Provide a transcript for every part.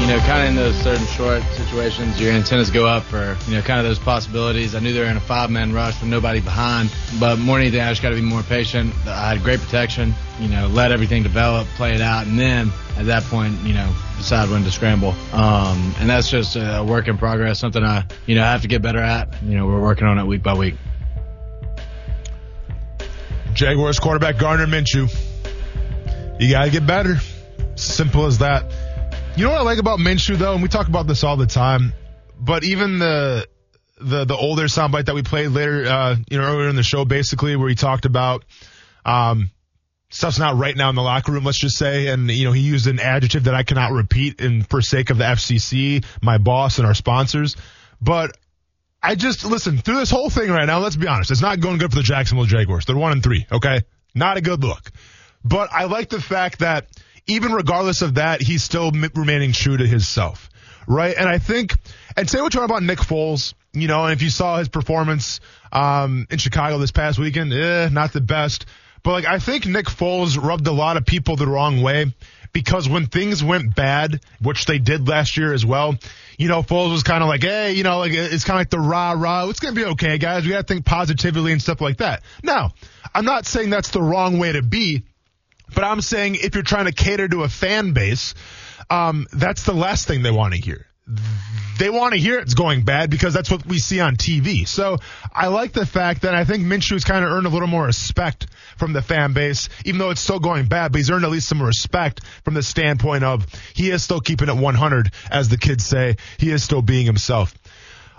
You know, kind of in those certain short situations, your antennas go up for, you know, kind of those possibilities. I knew they were in a five man rush with nobody behind, but more than anything, I just got to be more patient. I had great protection, you know, let everything develop, play it out, and then at that point, you know, decide when to scramble. Um, and that's just a work in progress, something I, you know, I have to get better at. You know, we're working on it week by week. Jaguars quarterback Gardner Minshew. You got to get better. Simple as that. You know what I like about Minshew though, and we talk about this all the time, but even the the the older soundbite that we played later, uh, you know, earlier in the show, basically where he talked about um, stuff's not right now in the locker room, let's just say, and you know he used an adjective that I cannot repeat in for sake of the FCC, my boss, and our sponsors, but. I just listen through this whole thing right now. Let's be honest; it's not going good for the Jacksonville Jaguars. They're one and three. Okay, not a good look. But I like the fact that even regardless of that, he's still remaining true to himself, right? And I think, and say what you want about Nick Foles, you know, and if you saw his performance um, in Chicago this past weekend, eh, not the best. But like, I think Nick Foles rubbed a lot of people the wrong way because when things went bad, which they did last year as well, you know, Foles was kind of like, hey, you know, like it's kind of like the rah rah. It's gonna be okay, guys. We gotta think positively and stuff like that. Now, I'm not saying that's the wrong way to be. But I'm saying if you're trying to cater to a fan base, um, that's the last thing they want to hear. They want to hear it's going bad because that's what we see on TV. So I like the fact that I think Minshew's kind of earned a little more respect from the fan base, even though it's still going bad, but he's earned at least some respect from the standpoint of he is still keeping it 100, as the kids say. He is still being himself.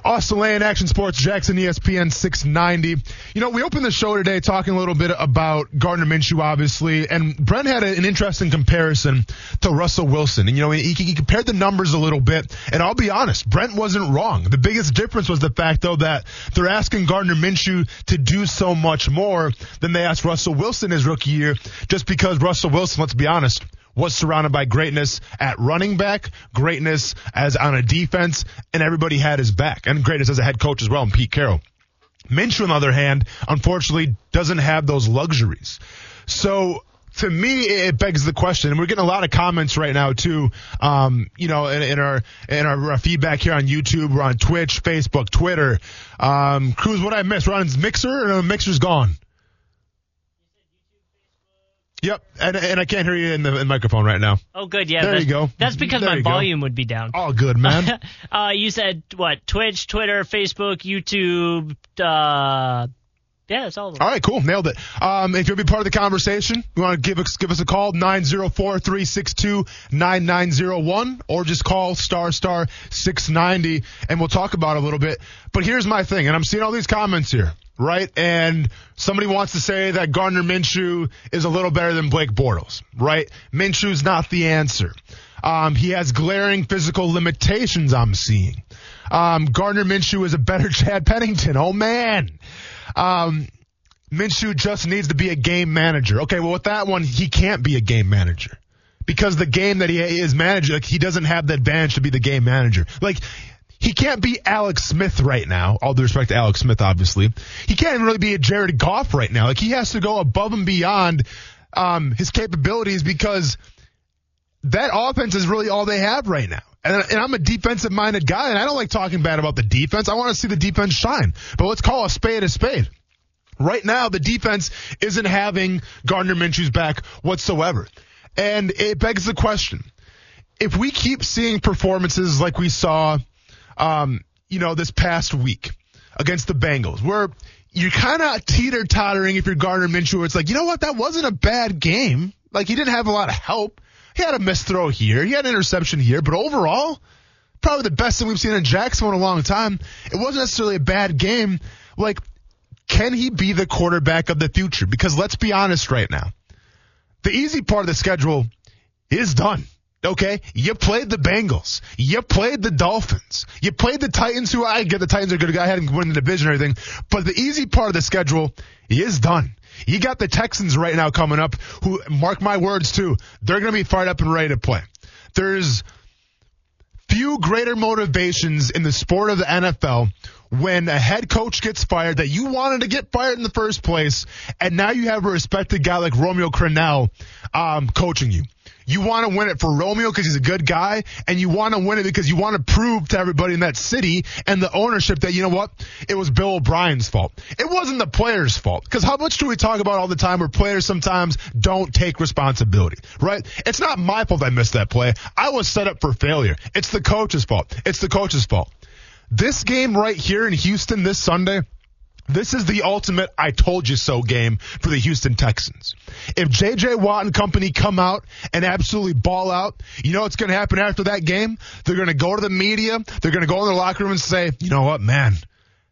Austin Lane, Action Sports, Jackson, ESPN 690. You know, we opened the show today talking a little bit about Gardner Minshew, obviously, and Brent had an interesting comparison to Russell Wilson. And, you know, he, he compared the numbers a little bit, and I'll be honest, Brent wasn't wrong. The biggest difference was the fact, though, that they're asking Gardner Minshew to do so much more than they asked Russell Wilson his rookie year, just because Russell Wilson, let's be honest, was surrounded by greatness at running back, greatness as on a defense, and everybody had his back, and greatness as a head coach as well, and Pete Carroll. Minshew, on the other hand, unfortunately doesn't have those luxuries. So to me, it begs the question, and we're getting a lot of comments right now too. Um, you know, in, in our in our feedback here on YouTube, we're on Twitch, Facebook, Twitter. Um, Cruz, what I missed? We're on Mixer, and the Mixer's gone. Yep, and and I can't hear you in the, in the microphone right now. Oh, good. Yeah. There you go. That's because There my you go. volume would be down. Oh, good, man. uh, you said what? Twitch, Twitter, Facebook, YouTube. Uh, yeah, that's all of them. All right, cool. Nailed it. Um, if you'll be part of the conversation, you want to give us, give us a call, 904-362-9901, or just call star star 690, and we'll talk about it a little bit. But here's my thing, and I'm seeing all these comments here, right? And somebody wants to say that Gardner Minshew is a little better than Blake Bortles, right? Minshew's not the answer. Um, he has glaring physical limitations I'm seeing. Um, Gardner Minshew is a better Chad Pennington. Oh man. Um, Minshew just needs to be a game manager. Okay, well with that one, he can't be a game manager because the game that he is managing, like, he doesn't have the advantage to be the game manager. Like, he can't be Alex Smith right now. All due respect to Alex Smith, obviously. He can't really be a Jared Goff right now. Like, he has to go above and beyond, um, his capabilities because that offense is really all they have right now. And, and I'm a defensive minded guy and I don't like talking bad about the defense. I want to see the defense shine. But let's call a spade a spade. Right now, the defense isn't having Gardner Minshew's back whatsoever. And it begs the question. If we keep seeing performances like we saw, um, you know, this past week against the Bengals, where you're kind of teeter tottering if you're Gardner Minshew, it's like, you know what, that wasn't a bad game. Like he didn't have a lot of help. He had a missed throw here. He had an interception here, but overall, probably the best thing we've seen in Jacksonville in a long time. It wasn't necessarily a bad game. Like, can he be the quarterback of the future? Because let's be honest right now. The easy part of the schedule is done. Okay, you played the Bengals, you played the Dolphins, you played the Titans. Who I get the Titans are going to go ahead and win the division or anything, but the easy part of the schedule is done. You got the Texans right now coming up, who mark my words too, they're going to be fired up and ready to play. There's few greater motivations in the sport of the NFL when a head coach gets fired that you wanted to get fired in the first place, and now you have a respected guy like Romeo Crennel um, coaching you. You want to win it for Romeo because he's a good guy, and you want to win it because you want to prove to everybody in that city and the ownership that, you know what, it was Bill O'Brien's fault. It wasn't the players' fault. Because how much do we talk about all the time where players sometimes don't take responsibility, right? It's not my fault I missed that play. I was set up for failure. It's the coach's fault. It's the coach's fault. This game right here in Houston this Sunday, this is the ultimate I told you so game for the Houston Texans. If JJ Watt and company come out and absolutely ball out, you know what's going to happen after that game? They're going to go to the media. They're going to go in their locker room and say, you know what, man,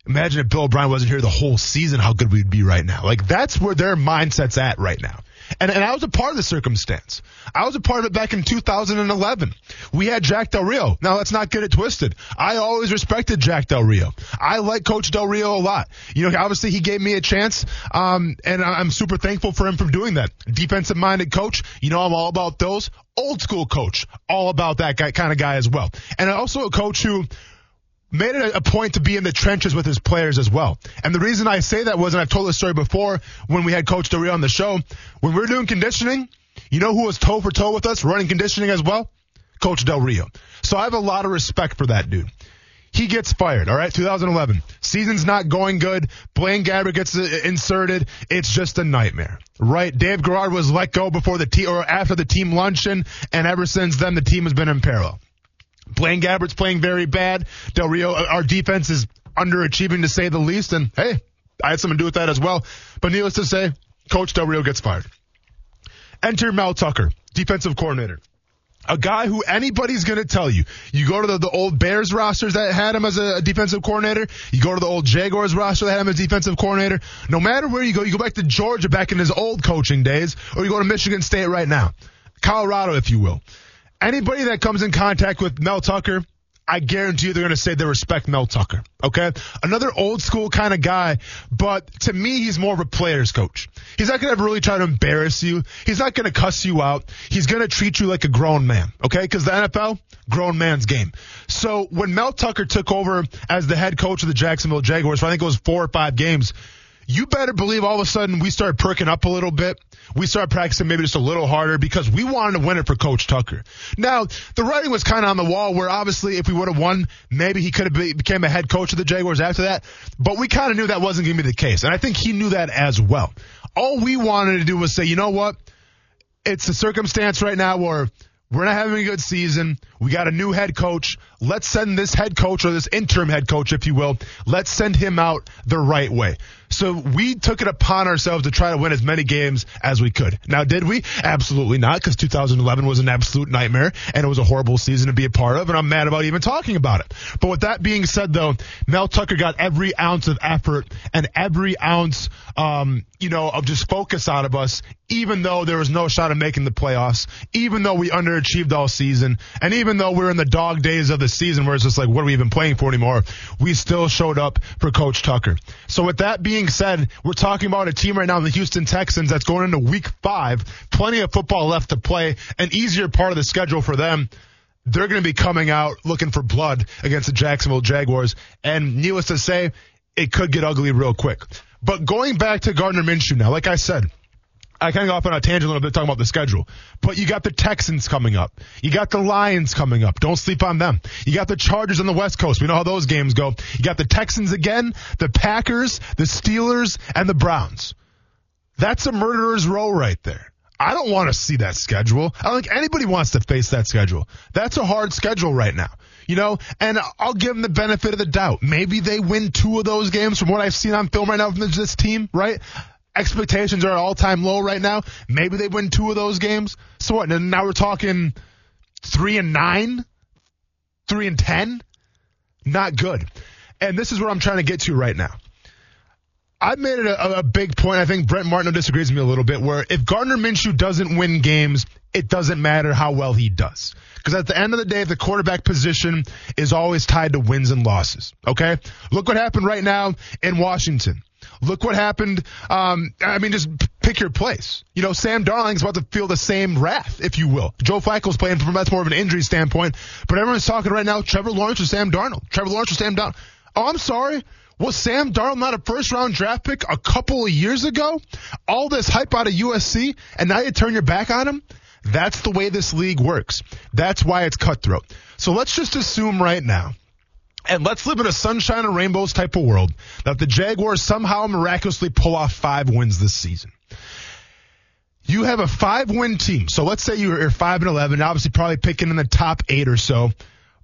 imagine if Bill O'Brien wasn't here the whole season, how good we'd be right now. Like that's where their mindset's at right now. And, and I was a part of the circumstance. I was a part of it back in 2011. We had Jack Del Rio. Now let's not get it twisted. I always respected Jack Del Rio. I like Coach Del Rio a lot. You know, obviously he gave me a chance, um, and I'm super thankful for him for doing that. Defensive minded coach. You know, I'm all about those. Old school coach. All about that guy, kind of guy as well. And also a coach who made it a point to be in the trenches with his players as well. And the reason I say that was, and I've told this story before when we had Coach Del Rio on the show, when we were doing conditioning, you know who was toe for toe with us running conditioning as well? Coach Del Rio. So I have a lot of respect for that dude. He gets fired, all right? 2011. Season's not going good. Blaine Gabbert gets uh, inserted. It's just a nightmare, right? Dave Garrard was let go before the team or after the team luncheon, and ever since then the team has been in peril. Blaine Gabbert's playing very bad. Del Rio, uh, our defense is underachieving to say the least. And hey, I had something to do with that as well. But needless to say, Coach Del Rio gets fired. Enter Mel Tucker, defensive coordinator. A guy who anybody's going to tell you. You go to the, the old Bears rosters that had him as a defensive coordinator. You go to the old Jaguars roster that had him as defensive coordinator. No matter where you go, you go back to Georgia back in his old coaching days, or you go to Michigan State right now. Colorado, if you will anybody that comes in contact with Mel Tucker, I guarantee you they're going to say they respect Mel Tucker. Okay. Another old school kind of guy, but to me, he's more of a player's coach. He's not going to really try to embarrass you. He's not going to cuss you out. He's going to treat you like a grown man. Okay. Cause the NFL, grown man's game. So when Mel Tucker took over as the head coach of the Jacksonville Jaguars I think it was four or five games, you better believe all of a sudden we started perking up a little bit. We started practicing maybe just a little harder because we wanted to win it for Coach Tucker. Now, the writing was kind of on the wall where obviously if we would have won, maybe he could have be, became a head coach of the Jaguars after that. But we kind of knew that wasn't going to be the case. And I think he knew that as well. All we wanted to do was say, you know what? It's a circumstance right now where we're not having a good season. We got a new head coach. Let's send this head coach or this interim head coach, if you will, let's send him out the right way. So we took it upon ourselves to try to win as many games as we could. Now, did we? Absolutely not, because 2011 was an absolute nightmare and it was a horrible season to be a part of, and I'm mad about even talking about it. But with that being said, though, Mel Tucker got every ounce of effort and every ounce, um, you know, of just focus out of us, even though there was no shot of making the playoffs, even though we underachieved all season, and even though we're in the dog days of the season where it's just like, what are we even playing for anymore? We still showed up for Coach Tucker. So with that being said, we're talking about a team right now, the Houston Texans, that's going into week five. Plenty of football left to play. An easier part of the schedule for them. They're going to be coming out looking for blood against the Jacksonville Jaguars. And needless to say, it could get ugly real quick. But going back to Gardner Minshew now, like I said, I kind of go off on a tangent a little bit talking about the schedule, but you got the Texans coming up. You got the Lions coming up. Don't sleep on them. You got the Chargers on the West Coast. We know how those games go. You got the Texans again, the Packers, the Steelers, and the Browns. That's a murderer's row right there. I don't want to see that schedule. I don't think anybody wants to face that schedule. That's a hard schedule right now. You know, and I'll give them the benefit of the doubt. Maybe they win two of those games from what I've seen on film right now from this team, right? Expectations are at all time low right now. Maybe they win two of those games. So what? Now we're talking three and nine, three and ten. Not good. And this is what I'm trying to get to right now. I made it a, a, big point. I think Brent Martineau disagrees with me a little bit. Where if Gardner Minshew doesn't win games, it doesn't matter how well he does. Because at the end of the day, the quarterback position is always tied to wins and losses. Okay, look what happened right now in Washington. Look what happened. Um, I mean, just pick your place. You know, Sam Darnold's about to feel the same wrath, if you will. Joe Flacco's playing from that's more of an injury standpoint, but everyone's talking right now. Trevor Lawrence or Sam Darnold. Trevor Lawrence or Sam Darnold. Oh, I'm sorry. Was Sam Darnold not a first round draft pick a couple of years ago? All this hype out of USC, and now you turn your back on him? That's the way this league works. That's why it's cutthroat. So let's just assume right now, and let's live in a sunshine and rainbows type of world, that the Jaguars somehow miraculously pull off five wins this season. You have a five win team. So let's say you're five and 11, obviously probably picking in the top eight or so.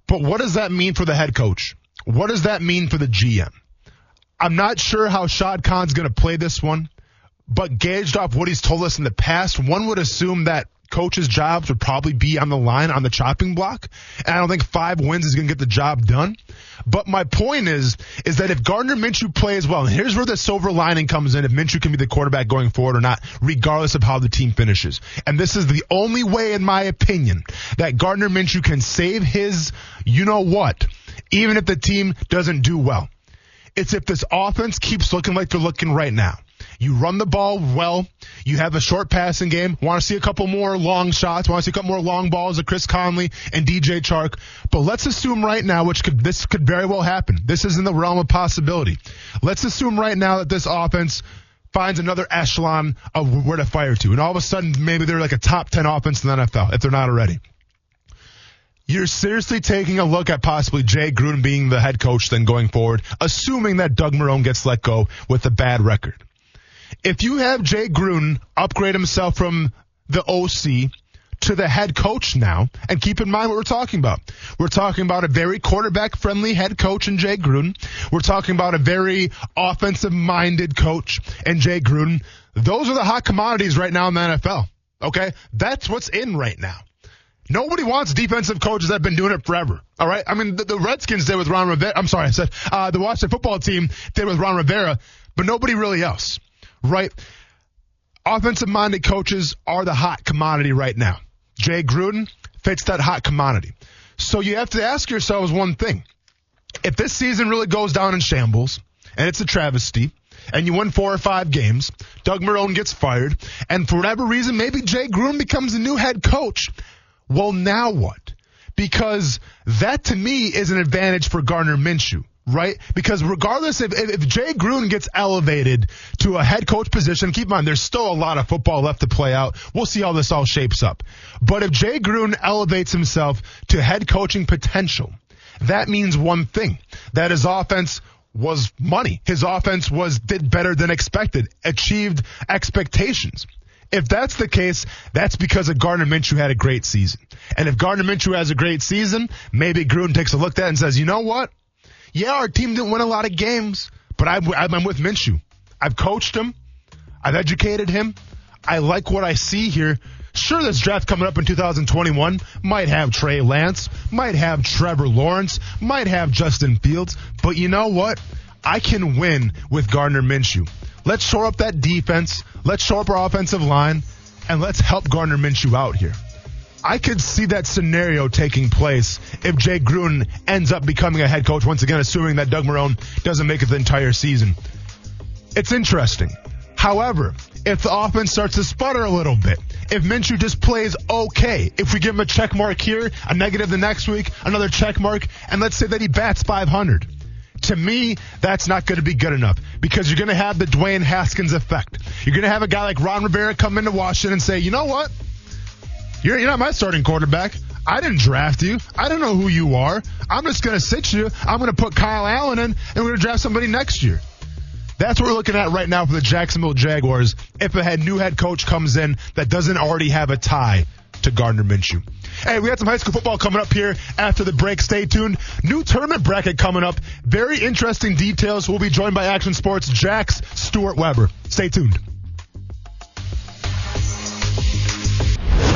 But what does that mean for the head coach? What does that mean for the GM? I'm not sure how Shad Khan's going to play this one, but gauged off what he's told us in the past, one would assume that coaches' jobs would probably be on the line on the chopping block. And I don't think five wins is going to get the job done. But my point is, is that if Gardner Minshew plays well, and here's where the silver lining comes in, if Minshew can be the quarterback going forward or not, regardless of how the team finishes. And this is the only way, in my opinion, that Gardner Minshew can save his, you know what, even if the team doesn't do well. It's if this offense keeps looking like they're looking right now. You run the ball well. You have a short passing game. Want to see a couple more long shots. Want to see a couple more long balls of Chris Conley and DJ Chark. But let's assume right now, which could, this could very well happen. This is in the realm of possibility. Let's assume right now that this offense finds another echelon of where to fire to. And all of a sudden, maybe they're like a top 10 offense in the NFL if they're not already you're seriously taking a look at possibly Jay Gruden being the head coach then going forward, assuming that Doug Marrone gets let go with a bad record. If you have Jay Gruden upgrade himself from the OC to the head coach now, and keep in mind what we're talking about. We're talking about a very quarterback friendly head coach in Jay Gruden. We're talking about a very offensive minded coach in Jay Gruden. Those are the hot commodities right now in the NFL. Okay? That's what's in right now. Nobody wants defensive coaches that have been doing it forever. All right. I mean, the, the Redskins did with Ron Rivera. I'm sorry, I said uh, the Washington football team did with Ron Rivera, but nobody really else. Right. Offensive minded coaches are the hot commodity right now. Jay Gruden fits that hot commodity. So you have to ask yourselves one thing. If this season really goes down in shambles and it's a travesty, and you win four or five games, Doug Marrone gets fired, and for whatever reason, maybe Jay Gruden becomes the new head coach. Well, now what? Because that to me is an advantage for Gardner Minshew right? Because regardless if, if Jay Gruden gets elevated to a head coach position, keep in mind there's still a lot of football left to play out. We'll see how this all shapes up. But if Jay Gruden elevates himself to head coaching potential, that means one thing: that his offense was money. His offense was did better than expected, achieved expectations. If that's the case, that's because of Gardner Minshew had a great season. And if Gardner Minshew has a great season, maybe Gruden takes a look at that and says, you know what? Yeah, our team didn't win a lot of games, but I'm, I'm with Minshew. I've coached him. I've educated him. I like what I see here. Sure, this draft coming up in 2021 might have Trey Lance, might have Trevor Lawrence, might have Justin Fields, but you know what? I can win with Gardner Minshew. Let's shore up that defense. Let's shore up our offensive line, and let's help Gardner Minshew out here. I could see that scenario taking place if Jay Gruden ends up becoming a head coach once again, assuming that Doug Marrone doesn't make it the entire season. It's interesting. However, if the offense starts to sputter a little bit, if Minshew just plays okay, if we give him a check mark here, a negative the next week, another check mark, and let's say that he bats 500 to me, that's not going to be good enough because you're going to have the Dwayne Haskins effect. You're going to have a guy like Ron Rivera come into Washington and say, you know what? You're, you're not my starting quarterback. I didn't draft you. I don't know who you are. I'm just going to sit you. I'm going to put Kyle Allen in, and we're going to draft somebody next year. That's what we're looking at right now for the Jacksonville Jaguars. If a new head coach comes in that doesn't already have a tie to Gardner Minshew. Hey, we got some high school football coming up here after the break. Stay tuned. New tournament bracket coming up. Very interesting details. We'll be joined by Action Sports Jax Stuart Weber. Stay tuned.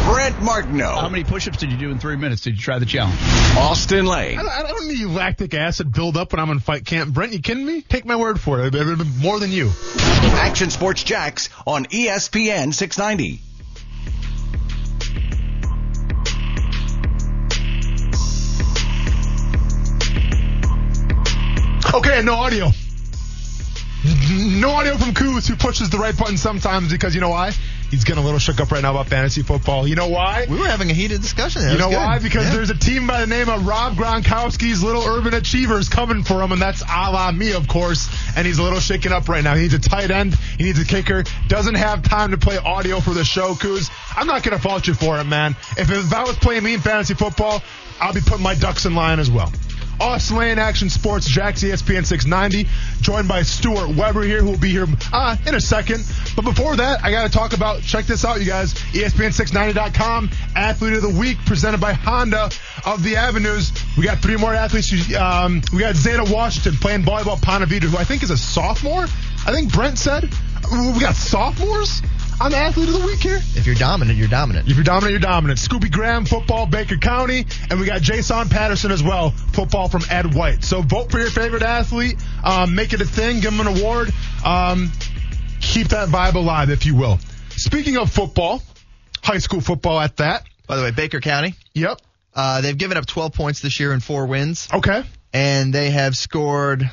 Brent Martineau. How many push-ups did you do in three minutes? Did you try the challenge? Austin Lane. I don't, I don't need lactic acid build up when I'm in fight camp. Brent, you kidding me? Take my word for it. I've been more than you. Action Sports Jax on ESPN 690. Okay, no audio. No audio from Kuz, who pushes the right button sometimes because you know why? He's getting a little shook up right now about fantasy football. You know why? We were having a heated discussion. There. You know good. why? Because Yeah. there's a team by the name of Rob Gronkowski's Little Urban Achievers coming for him, and that's a la me, of course. And he's a little shaken up right now. He needs a tight end. He needs a kicker. Doesn't have time to play audio for the show, Kuz. I'm not going to fault you for it, man. If, if I was playing me in fantasy football, I'll be putting my ducks in line as well. Austin Lane Action Sports, Jax ESPN 690, joined by Stuart Weber here, who will be here uh, in a second. But before that, I got to talk about, check this out, you guys, E ESPN690.com, Athlete of the Week, presented by Honda of the Avenues. We got three more athletes. Um, we got Zeta Washington playing volleyball Vedra, who I think is a sophomore. I think Brent said. We got sophomores on the Athlete of the Week here. If you're dominant, you're dominant. If you're dominant, you're dominant. Scooby Graham, football, Baker County, and we got Jason Patterson as well, football from Ed White. So vote for your favorite athlete, um, make it a thing, give them an award, um, keep that vibe alive, if you will. Speaking of football, high school football at that. By the way, Baker County, Yep. uh, they've given up 12 points this year in four wins, Okay. and they have scored.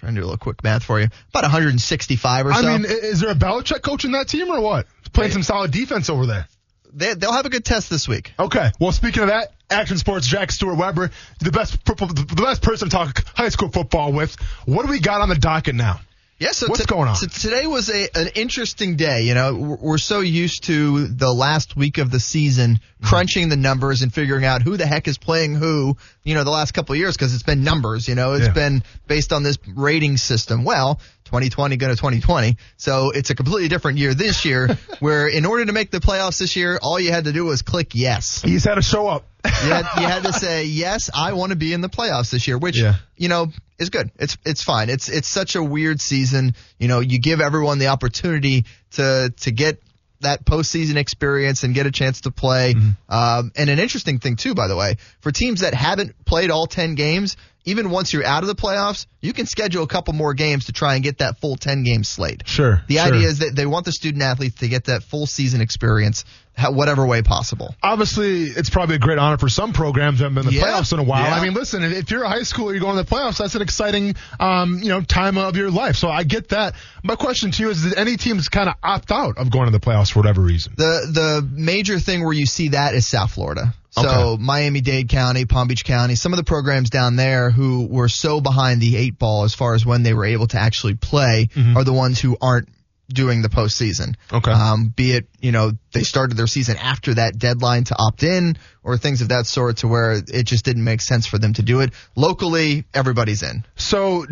Trying to do a little quick math for you, about 165 or something. I mean, is there a Belichick coaching that team or what? Playing some solid defense over there. they, they'll have a good test this week. Okay. Well, speaking of that, Action Sports Jax Stuart Weber, the best the best person to talk high school football with. What do we got on the docket now? Yeah, so What's to- going on? So today was a an interesting day. You know, we're we're so used to the last week of the season Mm-hmm. crunching the numbers and figuring out who the heck is playing who. You know, the last couple of years because it's been numbers. You know, it's Yeah. been based on this rating system. Well. 2020 go to 2020. So it's a completely different year this year where in order to make the playoffs this year, all you had to do was click yes. He's had to show up. You had, you had to say, yes, I want to be in the playoffs this year, which, Yeah. you know, is good. It's, it's fine. It's, it's such a weird season. You know, you give everyone the opportunity to, to get that postseason experience and get a chance to play. Um, and an interesting thing too, by the way, for teams that haven't played all 10 games, even once you're out of the playoffs, you can schedule a couple more games to try and get that full 10 game slate. Sure. The sure. idea is that they want the student athletes to get that full season experience, whatever way possible. obviously it's probably a great honor for some programs that haven't been in the Yeah. playoffs in a while. Yeah. I mean, listen, if you're a high schooler, you're going to the playoffs. That's an exciting, um, you know, time of your life. So I get that. My question to you is: Did any teams kind of opt out of going to the playoffs for whatever reason? The the major thing where you see that is South Florida. So Okay. Miami Dade County, Palm Beach County, some of the programs down there who were so behind the eight ball as far as when they were able to actually play are the ones who aren't doing the postseason. Okay. Um, be it, you know, they started their season after that deadline to opt in or things of that sort to where it just didn't make sense for them to do it. Locally, everybody's in. So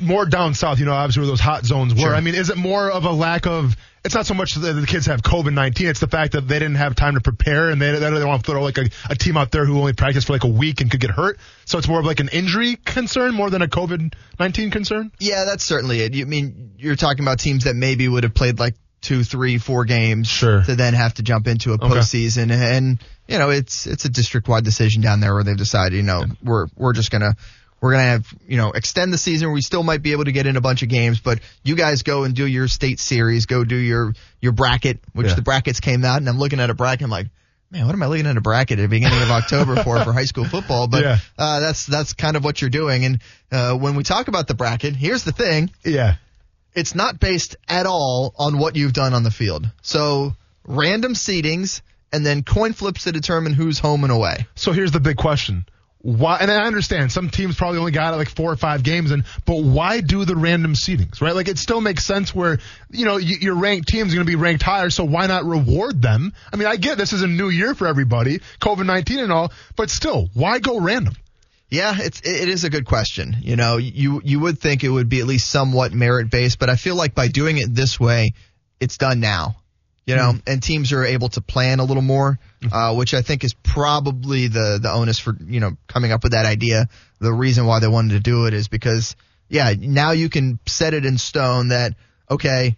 more down south, you know, obviously where those hot zones were. Sure. I mean, is it more of a lack of? It's not so much that the kids have COVID nineteen. It's the fact that they didn't have time to prepare, and they they don't want to throw like a, a team out there who only practiced for like a week and could get hurt. So it's more of like an injury concern more than a COVID nineteen concern. Yeah, that's certainly it. You I mean you're talking about teams that maybe would have played like two, three, four games Sure. to then have to jump into a postseason, and you know it's it's a district wide decision down there where they've decided you know we're we're just gonna we're gonna have you know extend the season. We still might be able to get in a bunch of games, but you guys go and do your state series, go do your your bracket, which Yeah. the brackets came out, and I'm looking at a bracket, I'm like. Man, what am I looking at a bracket at the beginning of October for for high school football? But Yeah. uh, that's that's kind of what you're doing. And uh, when we talk about the bracket, here's the thing: Yeah. it's not based at all on what you've done on the field. So random seedings and then coin flips to determine who's home and away. So here's the big question. Why, and I understand some teams probably only got it like four or five games in, but why do the random seedings, right? Like it still makes sense where, you know, y- your ranked team's going to be ranked higher, so why not reward them? I mean, I get this is a new year for everybody, COVID-19 and all, but still, why go random? Yeah, it's it is a good question. You know, you you would think it would be at least somewhat merit based, but I feel like by doing it this way, it's done now. You know, hmm. and teams are able to plan a little more, hmm. uh, which I think is probably the the onus for you know coming up with that idea. The reason why they wanted to do it is because yeah, now you can set it in stone that okay,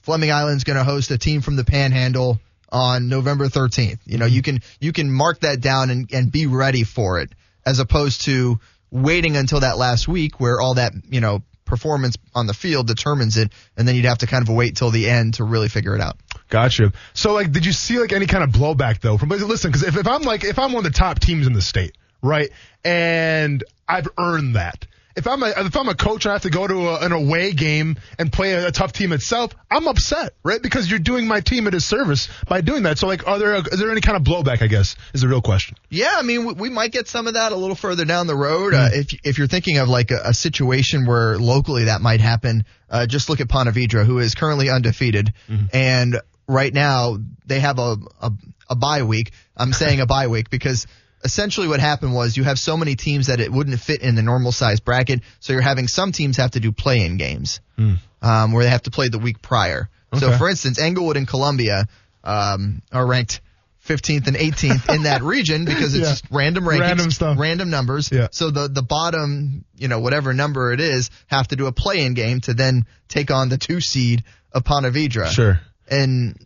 Fleming Island's going to host a team from the Panhandle on November 13th. You know, hmm. you can you can mark that down and, and be ready for it, as opposed to waiting until that last week where all that you know performance on the field determines it, and then you'd have to kind of wait till the end to really figure it out. Gotcha. So, like, did you see like any kind of blowback though? From listen, because if, if I'm like if I'm one of the top teams in the state, right, and I've earned that. If I'm a if I'm a coach and I have to go to a, an away game and play a, a, tough team itself, I'm upset, right? Because you're doing my team a disservice by doing that. So, like, are there is there any kind of blowback? I guess is the real question. Yeah, I mean, we, we might get some of that a little further down the road. Mm-hmm. Uh, if if you're thinking of like a, a situation where locally that might happen, uh, just look at Ponte Vedra, who is currently undefeated, mm-hmm. and right now they have a, a a bye week. I'm saying a bye week because essentially what happened was you have so many teams that it wouldn't fit in the normal size bracket, so you're having some teams have to do play-in games mm. um, where they have to play the week prior. Okay. So, for instance, Englewood and Columbia um, are ranked 15th and 18th in that region because it's yeah. just random rankings, random, stuff. random numbers. Yeah. So the the bottom, you know, whatever number it is, have to do a play-in game to then take on the two seed of Ponte Vedra. Sure. And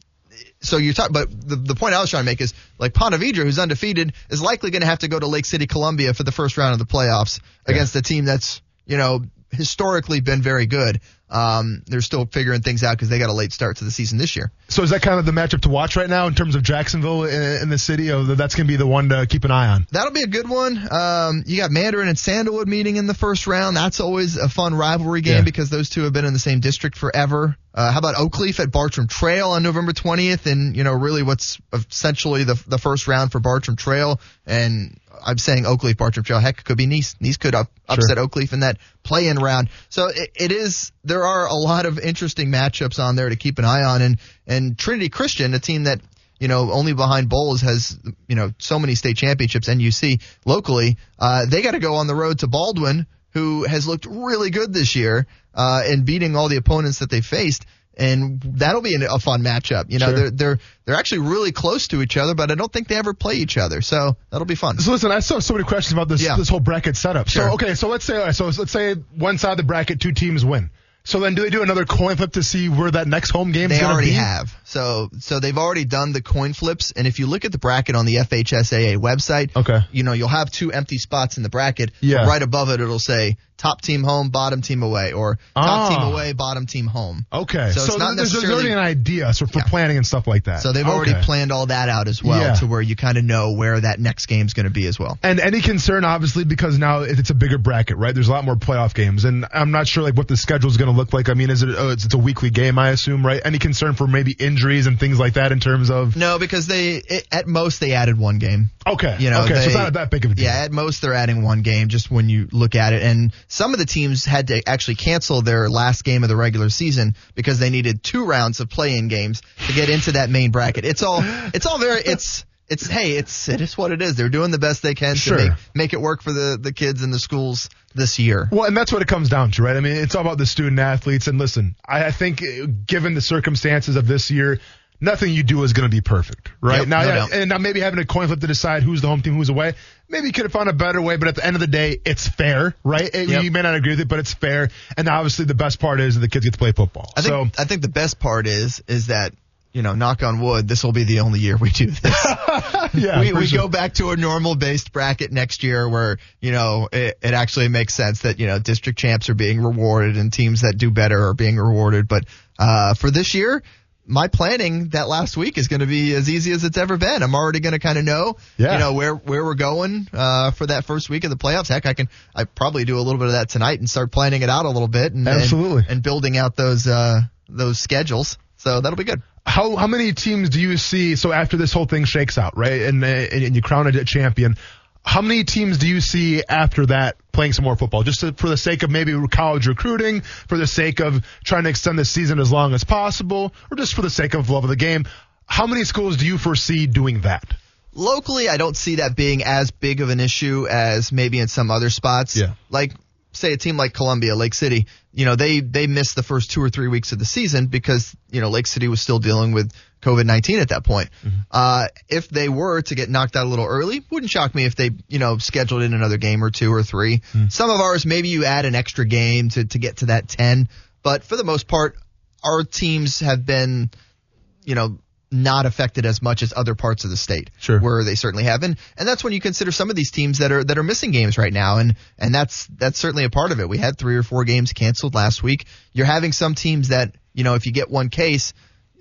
so you talk, but the, the point I was trying to make is like Ponte Vedra, who's undefeated, is likely going to have to go to Lake City, Columbia for the first round of the playoffs yeah. against a team that's, you know, historically been very good. Um, they're still figuring things out because they got a late start to the season this year. So is that kind of the matchup to watch right now in terms of Jacksonville in, in the city? That's going to be the one to keep an eye on. That'll be a good one. Um, you got Mandarin and Sandalwood meeting in the first round. That's always a fun rivalry game yeah. because those two have been in the same district forever. Uh, how about Oakleaf at Bartram Trail on November 20th? And, you know, really what's essentially the, the first round for Bartram Trail. And I'm saying Oakleaf, Bartram Trail. Heck, it could be Nease. Nease could up, upset sure. Oakleaf in that play-in round. So it, it is. There are a lot of interesting matchups on there to keep an eye on. And and Trinity Christian, a team that you know only behind Bolles has you know so many state championships. NUC locally, uh, they got to go on the road to Baldwin, who has looked really good this year uh, in beating all the opponents that they faced and that'll be a fun matchup. You know, sure. they're they're they're actually really close to each other, but I don't think they ever play each other. So that'll be fun. So listen, I saw so many questions about this yeah. this whole bracket setup. Sure. So okay, so let's say so let's say one side of the bracket, two teams win. So then, do they do another coin flip to see where that next home game is going to be? They already have. So, so they've already done the coin flips, and if you look at the bracket on the FHSAA website, okay, you know you'll have two empty spots in the bracket. Yeah. Right above it, it'll say top team home, bottom team away, or top team ah. away, bottom team home. Okay, so, so it's not there's, necessarily there's already an idea so for yeah. planning and stuff like that. So they've okay. already planned all that out as well, yeah. to where you kind of know where that next game's going to be as well. And any concern, obviously, because now it's a bigger bracket, right? There's a lot more playoff games, and I'm not sure like what the schedule is going to look like. I mean, is it oh, it's, it's, a weekly game, I assume, right? Any concern for maybe injuries and things like that in terms of? No, because they it, at most they added one game. Okay, you know, okay, they, so it's not that big of a deal. Yeah, at most they're adding one game, just when you look at it, and some of the teams had to actually cancel their last game of the regular season because they needed two rounds of play-in games to get into that main bracket. It's all it's all very it's it's hey it's it is what it is. They're doing the best they can sure. to make make it work for the the kids in the schools this year. Well, and that's what it comes down to, right? I mean, it's all about the student athletes. And listen, I, I think uh, given the circumstances of this year, nothing you do is going to be perfect, right? Yep, now, no yeah, and now maybe having a coin flip to decide who's the home team, who's away. Maybe you could have found a better way, but at the end of the day, it's fair, right? Yep. You may not agree with it, but it's fair. And obviously, the best part is that the kids get to play football. I think, so I think the best part is is that you know, knock on wood, this will be the only year we do this. yeah, we we sure. go back to a normal based bracket next year where, you know, it, it actually makes sense that, you know, district champs are being rewarded and teams that do better are being rewarded. But, uh, for this year, my planning that last week is going to be as easy as it's ever been. I'm already going to kind of know, yeah. you know, where where we're going uh, for that first week of the playoffs. Heck, I can I probably do a little bit of that tonight and start planning it out a little bit and absolutely and, and building out those uh, those schedules. So that'll be good. How how many teams do you see? So after this whole thing shakes out, right, and and you crown a champion, how many teams do you see after that playing some more football? Just to, for the sake of maybe college recruiting, for the sake of trying to extend the season as long as possible, or just for the sake of love of the game. How many schools do you foresee doing that? Locally, I don't see that being as big of an issue as maybe in some other spots. Yeah. Like say a team like Columbia, Lake City, you know, they they missed the first two or three weeks of the season because you know Lake City was still dealing with COVID nineteen at that point. Mm-hmm. Uh, if they were to get knocked out a little early, wouldn't shock me if they you know scheduled in another game or two or 3 mm-hmm. Some of ours maybe you add an extra game to to get to that ten, but for the most part, our teams have been, you know, not affected as much as other parts of the state. Sure. Where they certainly have. And, and that's when you consider some of these teams that are, that are missing games right now. And, and that's, that's certainly a part of it. We had three or four games canceled last week. You're having some teams that, you know, if you get one case,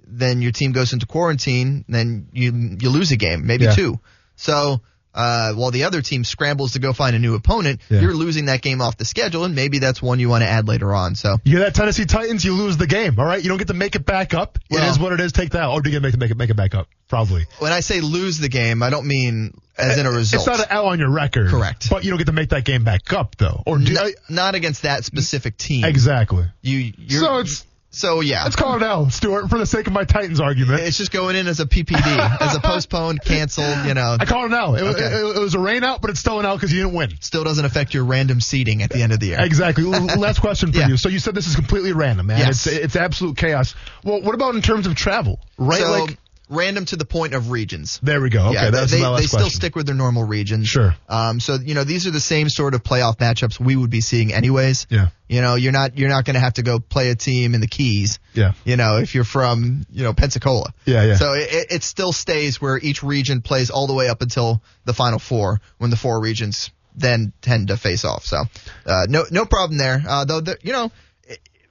then your team goes into quarantine, then you, you lose a game, maybe Yeah. two. So, uh, while the other team scrambles to go find a new opponent, Yeah. you're losing that game off the schedule, and maybe that's one you want to add later on. So, You that Tennessee Titans, you lose the game. All right, you don't get to make it back up. it Well- is what it is. Take that. Or do you get to make it make it make it back up? Probably. when I say lose the game, I don't mean as in a result. It's not an L on your record. Correct. But you don't get to make that game back up though. Or do N- not against that specific team. exactly. You, you're, So it's so yeah. let's call it L, Stuart, for the sake of my Titans argument. It's just going in as a PPD, as a postponed, canceled. You know, I call it an L. It, Okay. it, it was a rain out, but it's still an L because you didn't win. still doesn't affect your random seating at the end of the year. Exactly. Last question for Yeah. you. So you said this is completely random, man. Yes. It's it's absolute chaos. Well, what about in terms of travel? Right? So like random to the point of regions. there we go. Okay, yeah, that's they, my last they still question. stick with their normal regions. Sure. Um, so you know these are the same sort of playoff matchups we would be seeing anyways. Yeah. You know you're not you're not going to have to go play a team in the Keys. Yeah. You know if you're from you know Pensacola. Yeah, yeah. So it, it- still stays where each region plays all the way up until the final four when the four regions then tend to face off. So uh, no no problem there. Uh, though the, you know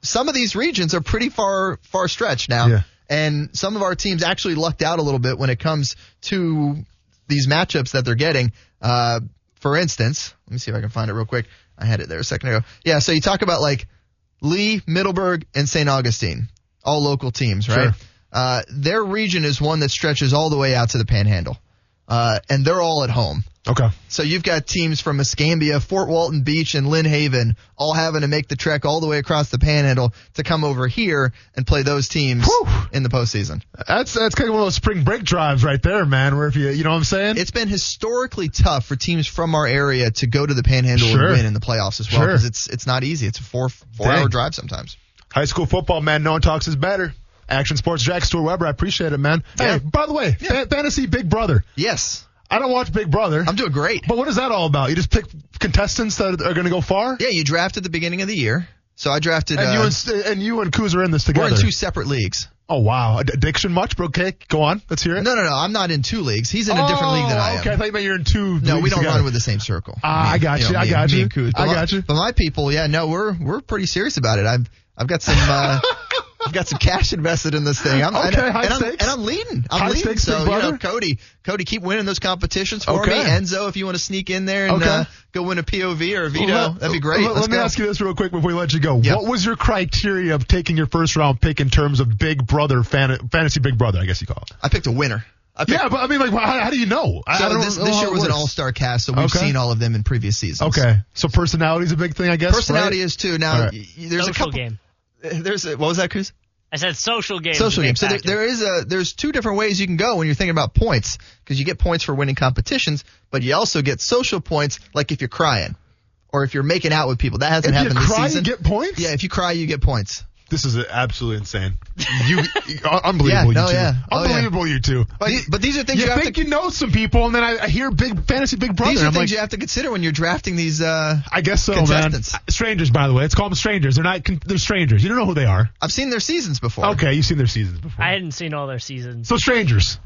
some of these regions are pretty far far stretched now. Yeah. And some of our teams actually lucked out a little bit when it comes to these matchups that they're getting. Uh, for instance, let me see if I can find it real quick. I had it there a second ago. Yeah, so you talk about like Lee, Middleburg, and St. Augustine, all local teams, right? Sure. Uh, their region is one that stretches all the way out to the Panhandle, uh, and they're all at home. Okay. So you've got teams from Escambia, Fort Walton Beach, and Lynn Haven all having to make the trek all the way across the Panhandle to come over here and play those teams Whew. in the postseason. That's that's kind of one of those spring break drives right there, man. Where if you you know what I'm saying? It's been historically tough for teams from our area to go to the Panhandle Sure. and win in the playoffs as well Sure. because it's it's not easy. It's a four four Dang. hour drive sometimes. High school football, man. No one talks is better. Action Sports Jax Stuart Weber. I appreciate it, man. Yeah. Hey, by the way, fa- fantasy Big Brother. Yes, I don't watch Big Brother. I'm doing great. but what is that all about? You just pick contestants that are going to go far? Yeah, you draft at the beginning of the year. So I drafted. And uh, you and St- and you and Kuz are in this together. we're in two separate leagues. oh wow, addiction much, bro? Okay, go on. Let's hear it. No, no, no. I'm not in two leagues. He's in a different league than I am. Oh, Okay, I thought you meant you're in two. No, we don't together. run with the same circle. Ah, I got you, I got me you. and Kuz. I But my- got you. But my people, yeah, no, we're we're pretty serious about it. I've I've got some uh, I've got some cash invested in this thing. I'm, and, Okay, high and I'm, stakes. and I'm leading. I'm High leading. stakes, so big you know, brother. Cody, Cody, keep winning those competitions for Okay. me. Enzo, if you want to sneak in there and Okay. uh, go win a POV or a veto, Let- that'd be great. Let, Let's me go. ask you this real quick before we let you go. Yeah. What was your criteria of taking your first round pick in terms of Big Brother fan- fantasy Big Brother? I guess you call it. I picked a winner. I picked, Yeah, but I mean, like, how, how do you know? I, I so don't this, know this year was an all-star cast, so we've Okay. seen all of them in previous seasons. Okay, so personality is a big thing, I guess. Personality right? is too. Now, All right. y- y- there's a social couple. game. There's a, what was that, Cruz? I said social game. social is a game. So there, there is a there's two different ways you can go when you're thinking about points because you get points for winning competitions, but you also get social points like if you're crying or if you're making out with people. That hasn't If you happened this cry, you get points. yeah, if you cry, you get points. This is absolutely insane. You, unbelievable. Yeah, no, you two. yeah. Oh, yeah. Unbelievable, you two. But but these are things you you, have think to you know some people, and then I, I hear big fantasy Big Brother. these are I'm things like, you have to consider when you're drafting these. Uh, I guess so, man. contestants. Strangers, by the way. Let's call them strangers. They're not. They're strangers. You don't know who they are. I've seen their seasons before. Okay, you've seen their seasons before. I hadn't seen all their seasons. so strangers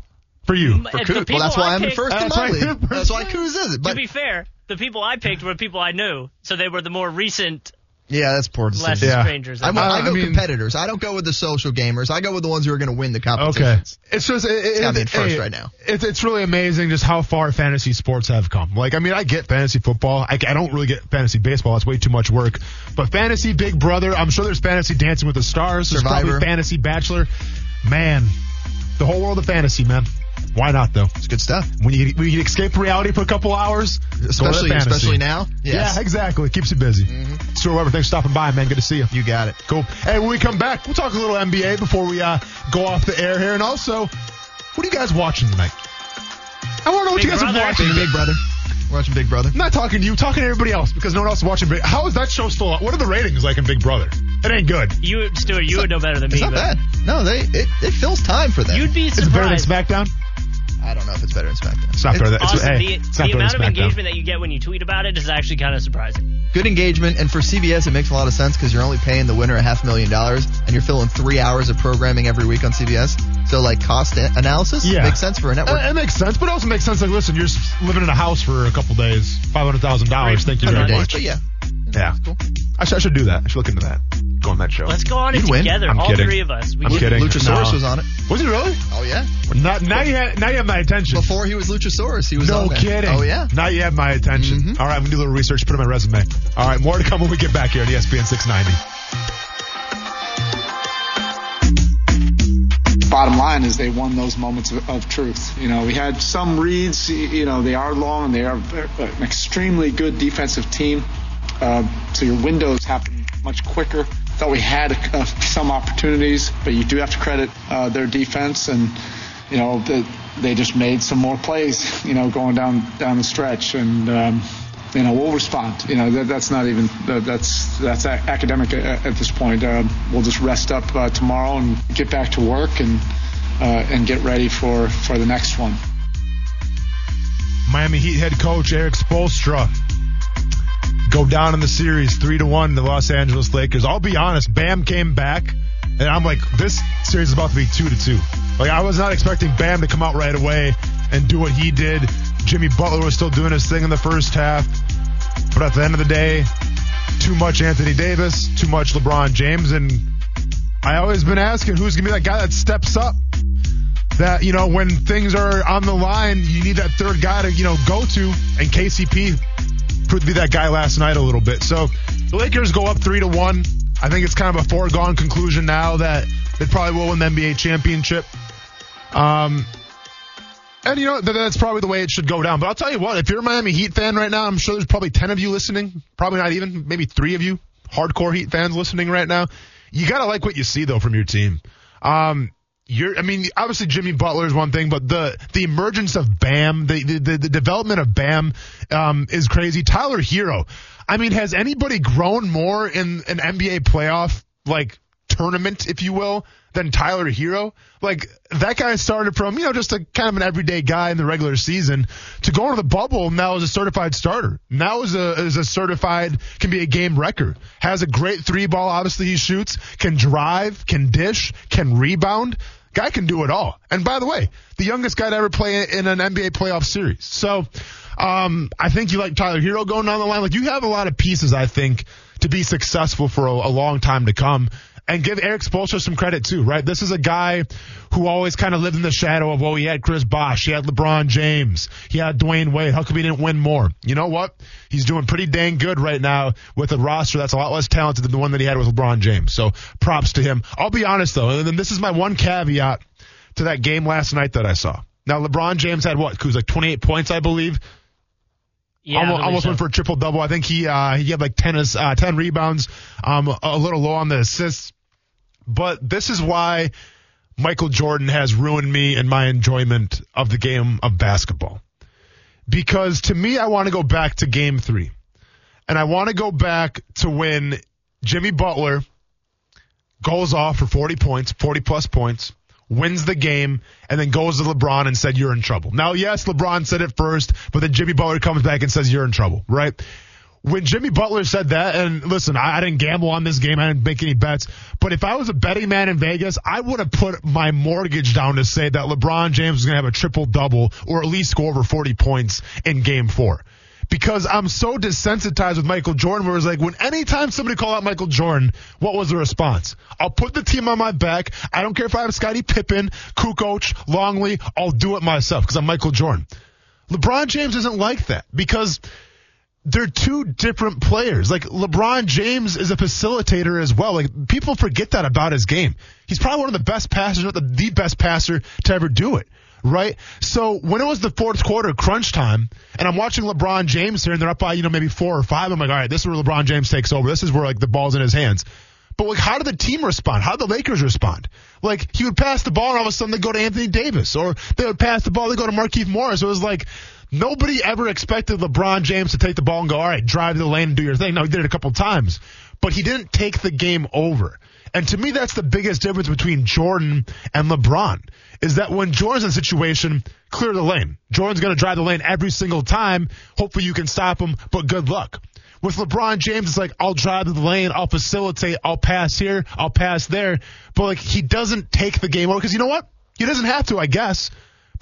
for you. For the Kuz- people well, that's why I I'm in picked- first in That's my league. That's why Kuz is it. to But be fair, the people I picked were people I knew, so they were the more recent, yeah, that's poor less decision. Yeah. strangers. I, I I I go mean- competitors. I don't go with the social gamers. I go with the ones who are going to win the Okay, it's just it, it, gotta be it- first hey, right now. It's it's really amazing just how far fantasy sports have come. Like, I mean, I get fantasy football. I, I don't really get fantasy baseball. It's way too much work. But fantasy Big Brother, I'm sure there's fantasy Dancing with the Stars. There's Survivor. probably fantasy Bachelor. Man, the whole world of fantasy, man. Why not though? It's good stuff. When you when you escape reality for a couple hours, Especially especially now. Yes. Yeah, exactly. It keeps you busy. Stuart Weber, thanks for stopping by, man. Good to see you. You got it. Cool. Hey, when we come back, we'll talk a little NBA before we uh, go off the air here. And also, what are you guys watching tonight? I want to know what Big you guys Brother. are watching. Big Brother. Watching Big Brother. I'm not talking to you, talking to everybody else because no one else is watching Big. How is that show still? on? What are the ratings like in Big Brother? It ain't good. you, Stuart, you would know better than me. It's not but bad. No, they it, it fills time for them. You'd be Is it better than surprised. SmackDown? I don't know if it's better than SmackDown. It's not better than. It's, Austin, hey, the, it's the not amount of SmackDown. engagement that you get when you tweet about it is actually kind of surprising. Good engagement, and for CBS, it makes a lot of sense because you're only paying the winner a half million dollars, and you're filling three hours of programming every week on CBS. So like cost a- analysis Yeah. makes sense for a network. It, it makes sense, but it also makes sense. Like, listen, you're s- living in a house for a couple days, five hundred thousand dollars. Thank you very 100 days, much. but yeah. Yeah, Cool. I should, I should do that. I should look into that. Go on that show. Let's go on it You'd win. together, I'm all kidding. three of us. We I'm can- kidding. Luchasaurus No. was on it. Was he really? Oh yeah. Not, now you have now you have my attention. Before he was Luchasaurus, he was no on there. kidding. Oh yeah. Now you have my attention. Mhm. All right, I'm gonna do a little research, put it on my resume. All right, more to come when we get back here at ESPN 690. bottom line is they won those moments of, of truth. You know, we had some reads. y- You know, they are long and they are ve- an extremely good defensive team. Uh, so your windows happen much quicker. Thought we had uh, some opportunities, but you do have to credit uh, their defense and you know the, they just made some more plays. You know, going down down the stretch and. Um, you know, we'll respond. You know, that, that's not even that, that's that's a- academic at, at this point. Uh, we'll just rest up uh, tomorrow and get back to work and uh, and get ready for for the next one. Miami Heat head coach Eric Spoelstra go down in the series three to one. The Los Angeles Lakers. I'll be honest, Bam came back, and I'm like, this series is about to be two to two. Like I was not expecting Bam to come out right away and do what he did. Jimmy Butler was still doing his thing in the first half, but at the end of the day, too much Anthony Davis, too much LeBron James, and I always been asking who's gonna be that guy that steps up that you know when things are on the line, you need that third guy to you know go to, and KCP proved to be that guy last night a little bit. So the Lakers go up three to one. I think it's kind of a foregone conclusion now that they probably will win the NBA championship. Um, and you know that that's probably the way it should go down. But I'll tell you what, if you're a Miami Heat fan right now, I'm sure there's probably ten of you listening. Probably not even, maybe three of you hardcore Heat fans listening right now. You gotta like what you see though from your team. Um, you're, I mean, obviously Jimmy Butler is one thing, but the the emergence of Bam, the the, the, development of Bam, um, is crazy. Tyler Herro, I mean, has anybody grown more in an NBA playoff like tournament, if you will, than Tyler Herro? Like that guy started from you know just a kind of an everyday guy in the regular season to go into the bubble now as a certified starter. Now as a as a certified can be a game wrecker. Has a great three ball. Obviously he shoots, can drive, can dish, can rebound. Guy can do it all. And by the way, the youngest guy to ever play in an NBA playoff series. So, um, I think you like Tyler Herro going down the line. Like you have a lot of pieces, I think, to be successful for a, a long time to come. And give Eric Spoelstra some credit too, right? This is a guy who always kind of lived in the shadow of, well, he had Chris Bosh, he had LeBron James, he had Dwyane Wade. How come he didn't win more? You know what? He's doing pretty dang good right now with a roster that's a lot less talented than the one that he had with LeBron James. So props to him. I'll be honest though, and then this is my one caveat to that game last night that I saw. Now LeBron James had what? He was like 28 points, I believe. Yeah, almost, almost so. went for a triple double. I think he uh, he had like 10 uh, 10 rebounds, um, a little low on the assists. But this is why Michael Jordan has ruined me and my enjoyment of the game of basketball. Because to me, I want to go back to game three. And I want to go back to when Jimmy Butler goes off for 40 points, 40 plus points, wins the game, and then goes to LeBron and said, You're in trouble. Now, yes, LeBron said it first, but then Jimmy Butler comes back and says, You're in trouble, right? When Jimmy Butler said that, and listen, I, I didn't gamble on this game, I didn't make any bets, but if I was a betting man in Vegas, I would have put my mortgage down to say that LeBron James was going to have a triple double or at least go over 40 points in game four because I'm so desensitized with Michael Jordan where it's like when anytime somebody called out Michael Jordan, what was the response? I'll put the team on my back. I don't care if I have Scottie Pippen, Kukoc, Longley, I'll do it myself because I'm Michael Jordan. LeBron James isn't like that because they're two different players. Like LeBron James is a facilitator as well. Like people forget that about his game. He's probably one of the best passers, not the, the best passer to ever do it. Right? So when it was the fourth quarter crunch time and I'm watching LeBron James here and they're up by, you know, maybe four or five, I'm like, all right, this is where LeBron James takes over. This is where like the ball's in his hands. But like, how did the team respond? How did the Lakers respond? Like, he would pass the ball and all of a sudden they go to Anthony Davis, or they would pass the ball, they go to Markieff Morris. It was like nobody ever expected LeBron James to take the ball and go, all right, drive to the lane and do your thing. No, he did it a couple times, but he didn't take the game over. And to me, that's the biggest difference between Jordan and LeBron is that when Jordan's in a situation, clear the lane. Jordan's going to drive the lane every single time. Hopefully you can stop him, but good luck. With LeBron James, it's like, I'll drive to the lane, I'll facilitate, I'll pass here, I'll pass there. But like, he doesn't take the game over because you know what? He doesn't have to, I guess.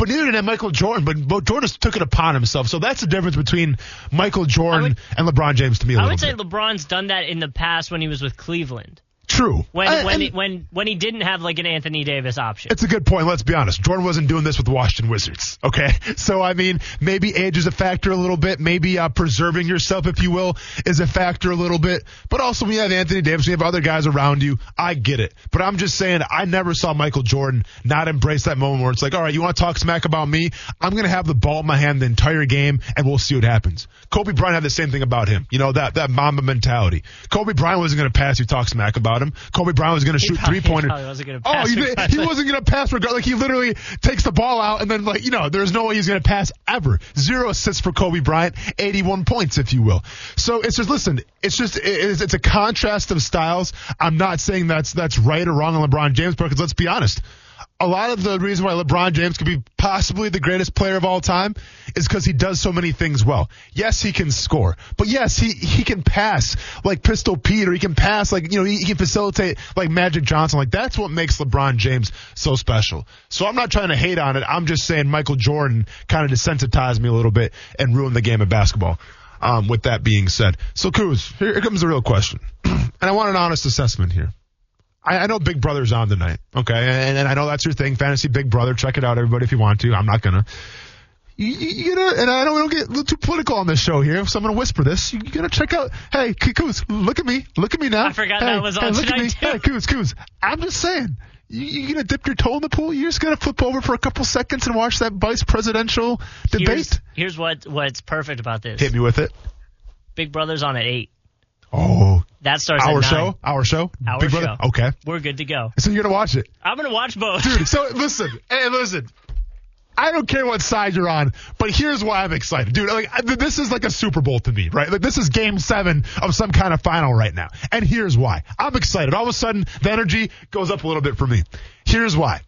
But neither did Michael Jordan. But, but Jordan took it upon himself. So that's the difference between Michael Jordan would- and LeBron James to me I would say bit. LeBron's done that in the past when he was with Cleveland. True. When when he, when when he didn't have like an Anthony Davis option. It's a good point. Let's be honest. Jordan wasn't doing this with Washington Wizards. Okay. So, I mean, maybe age is a factor a little bit. Maybe uh, preserving yourself, if you will, is a factor a little bit. But also, when you have Anthony Davis, you have other guys around you. I get it. But I'm just saying, I never saw Michael Jordan not embrace that moment where it's like, all right, you want to talk smack about me? I'm going to have the ball in my hand the entire game, and we'll see what happens. Kobe Bryant had the same thing about him. You know, that, that Mamba mentality. Kobe Bryant wasn't going to pass you talk smack about him. Kobe Bryant was going to shoot three pointers. probably wasn't gonna Oh, pass you me, did- but- he wasn't going to pass regard. Like he literally takes the ball out and then like you know, there's no way he's going to pass ever. Zero assists for Kobe Bryant, 81 points, if you will. So it's just listen, it's just it's, it's a contrast of styles. I'm not saying that's that's right or wrong on LeBron James, because let's be honest. A lot of the reason why LeBron James could be possibly the greatest player of all time is because he does so many things well. Yes, he can score, but yes, he he can pass like Pistol Pete, or he can pass like you know he, he can facilitate like Magic Johnson. Like that's what makes LeBron James so special. So I'm not trying to hate on it. I'm just saying Michael Jordan kind of desensitized me a little bit and ruined the game of basketball. Um, with that being said, so Kuz, here, here comes the real question, and I want an honest assessment here. I, I know Big Brother's on tonight, okay, and, and I know that's your thing, fantasy Big Brother. Check it out, everybody, if you want to. I'm not gonna. You, you, you gotta, and I don't, we don't get a little too political on this show here, so I'm gonna whisper this. You, gotta check out. Hey, Coos, look at me, look at me now. I forgot hey, that was hey, on look at me. too. Hey, Coos, Coos. I'm just saying. You, you gonna dip your toe in the pool? You're just gonna flip over for a couple seconds and watch that vice presidential debate? here's, here's what what's perfect about this. Hit me with it. Big Brother's on at eight. Oh, That starts our at nine. show, our show, Our Big Brother. Okay, We're good to go. so you're gonna watch it. I'm gonna watch both. Dude, so listen, hey, listen. I don't care what side you're on, but here's why I'm excited, dude. Like this is like a Super Bowl to me, right? Like this is Game Seven of some kind of final right now, and here's why. I'm excited. All of a sudden, the energy goes up a little bit for me. Here's why.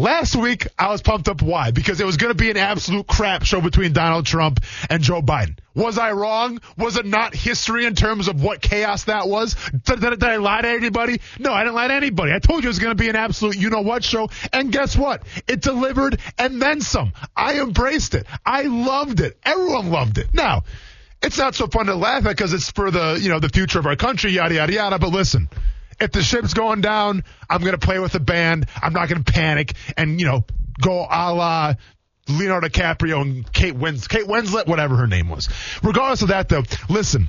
Last week, I was pumped up. Why? Because it was going to be an absolute crap show between Donald Trump and Joe Biden. Was I wrong? Was it not history in terms of what chaos that was? Did, did, did I lie to anybody? No, I didn't lie to anybody. I told you it was going to be an absolute you know what show. And guess what? It delivered and then some. I embraced it. I loved it. Everyone loved it. Now, it's not so fun to laugh at because it's for the, you know, the future of our country, yada, yada, yada. But listen, if the ship's going down, I'm going to play with the band. I'm not going to panic and, you know, go a la Leonardo DiCaprio and Kate Wins, Kate Winslet, whatever her name was. Regardless of that, though, listen.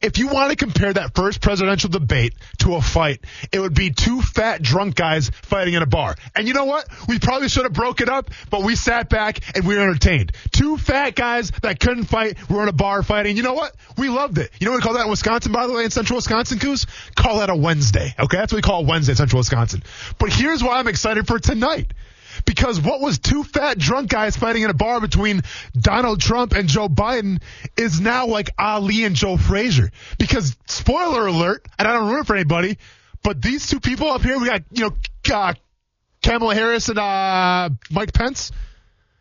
If you want to compare that first presidential debate to a fight, it would be two fat drunk guys fighting in a bar. And you know what? We probably should have broke it up, but we sat back and we were entertained. Two fat guys that couldn't fight were in a bar fighting. You know what? We loved it. You know what we call that in Wisconsin, by the way, in central Wisconsin, Coos? Call that a Wednesday. Okay? That's what we call a Wednesday in central Wisconsin. But here's why I'm excited for tonight. Because what was two fat drunk guys fighting in a bar between Donald Trump and Joe Biden is now like Ali and Joe Frazier. Because spoiler alert, and I don't it for anybody, but these two people up here, we got, you know, uh, Kamala Harris and uh, Mike Pence.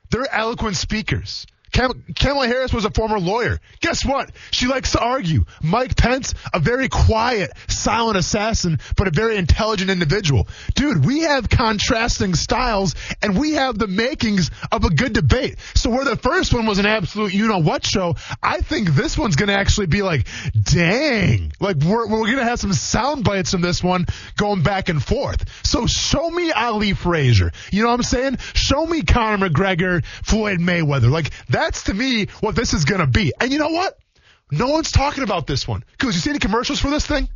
They're eloquent speakers. Cam- Kamala Harris was a former lawyer. Guess what? She likes to argue. Mike Pence, a very quiet, silent assassin, but a very intelligent individual. Dude, we have contrasting styles and we have the makings of a good debate. So where the first one was an absolute you know what show, I think this one's going to actually be like, dang. Like we're, we're going to have some sound bites in this one going back and forth. So show me Ali Frazier. You know what I'm saying? Show me Conor McGregor, Floyd Mayweather. Like that's to me what this is going to be. And you know what? No one's talking about this one. Cause you see any commercials for this thing?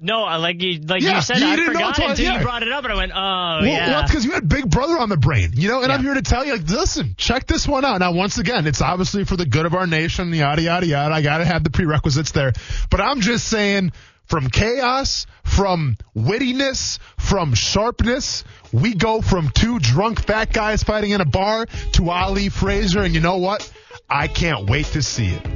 No, I- like you like Yeah, you said, you I didn't know forgot until- yeah. you brought it up, and I went, oh Well, yeah. well, because you had Big Brother on the brain, you know, and I'm here to tell you, like, listen, check this one out. Now, once again, it's obviously for the good of our nation, yada, yada, yada. I got to have the prerequisites there. But I'm just saying, from chaos, from wittiness, from sharpness, we go from two drunk fat guys fighting in a bar to Ali Frazier, and you know what? I can't wait to see it.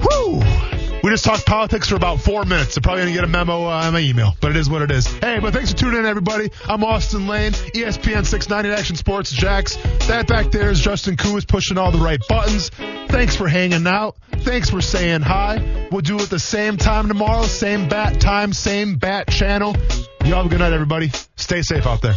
Woo! We just talked politics for about four minutes. I'm probably going to get a memo uh, on my email, but it is what it is. Hey, but thanks for tuning in, everybody. I'm Austin Lane, ESPN 690 Action Sports Jax. That back there is Justin Koo is pushing all the right buttons. Thanks for hanging out. Thanks for saying hi. We'll do it the same time tomorrow, same bat time, same bat channel. You all have a good night, everybody. Stay safe out there.